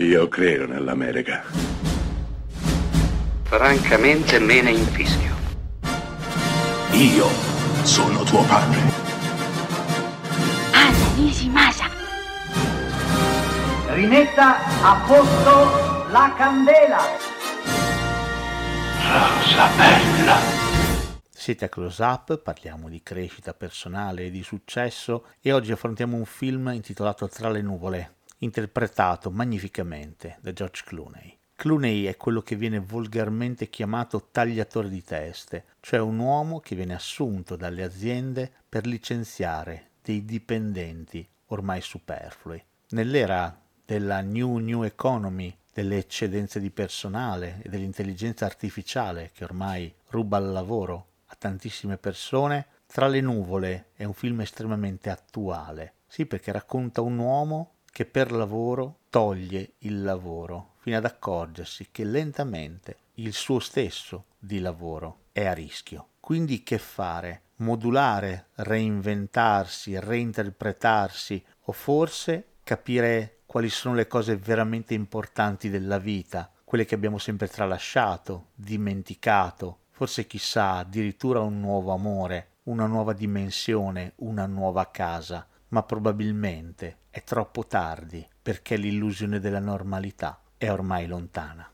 Io credo nell'America. Francamente me ne infischio. Io sono tuo padre. Anna Nishimasa. Rimetta a posto la candela. Rosa bella. Siete a Close Up, parliamo di crescita personale e di successo e oggi affrontiamo un film intitolato Tra le nuvole, interpretato magnificamente da George Clooney. Clooney è quello che viene volgarmente chiamato tagliatore di teste, cioè un uomo che viene assunto dalle aziende per licenziare dei dipendenti ormai superflui. Nell'era della New New Economy, delle eccedenze di personale e dell'intelligenza artificiale che ormai ruba il lavoro a tantissime persone, Tra le nuvole è un film estremamente attuale. Sì, perché racconta un uomo che per lavoro toglie il lavoro fino ad accorgersi che lentamente il suo stesso di lavoro è a rischio. Quindi che fare? Modulare, reinventarsi, reinterpretarsi o forse capire quali sono le cose veramente importanti della vita, quelle che abbiamo sempre tralasciato, dimenticato, forse chissà addirittura un nuovo amore, una nuova dimensione, una nuova casa, ma probabilmente è troppo tardi perché l'illusione della normalità è ormai lontana.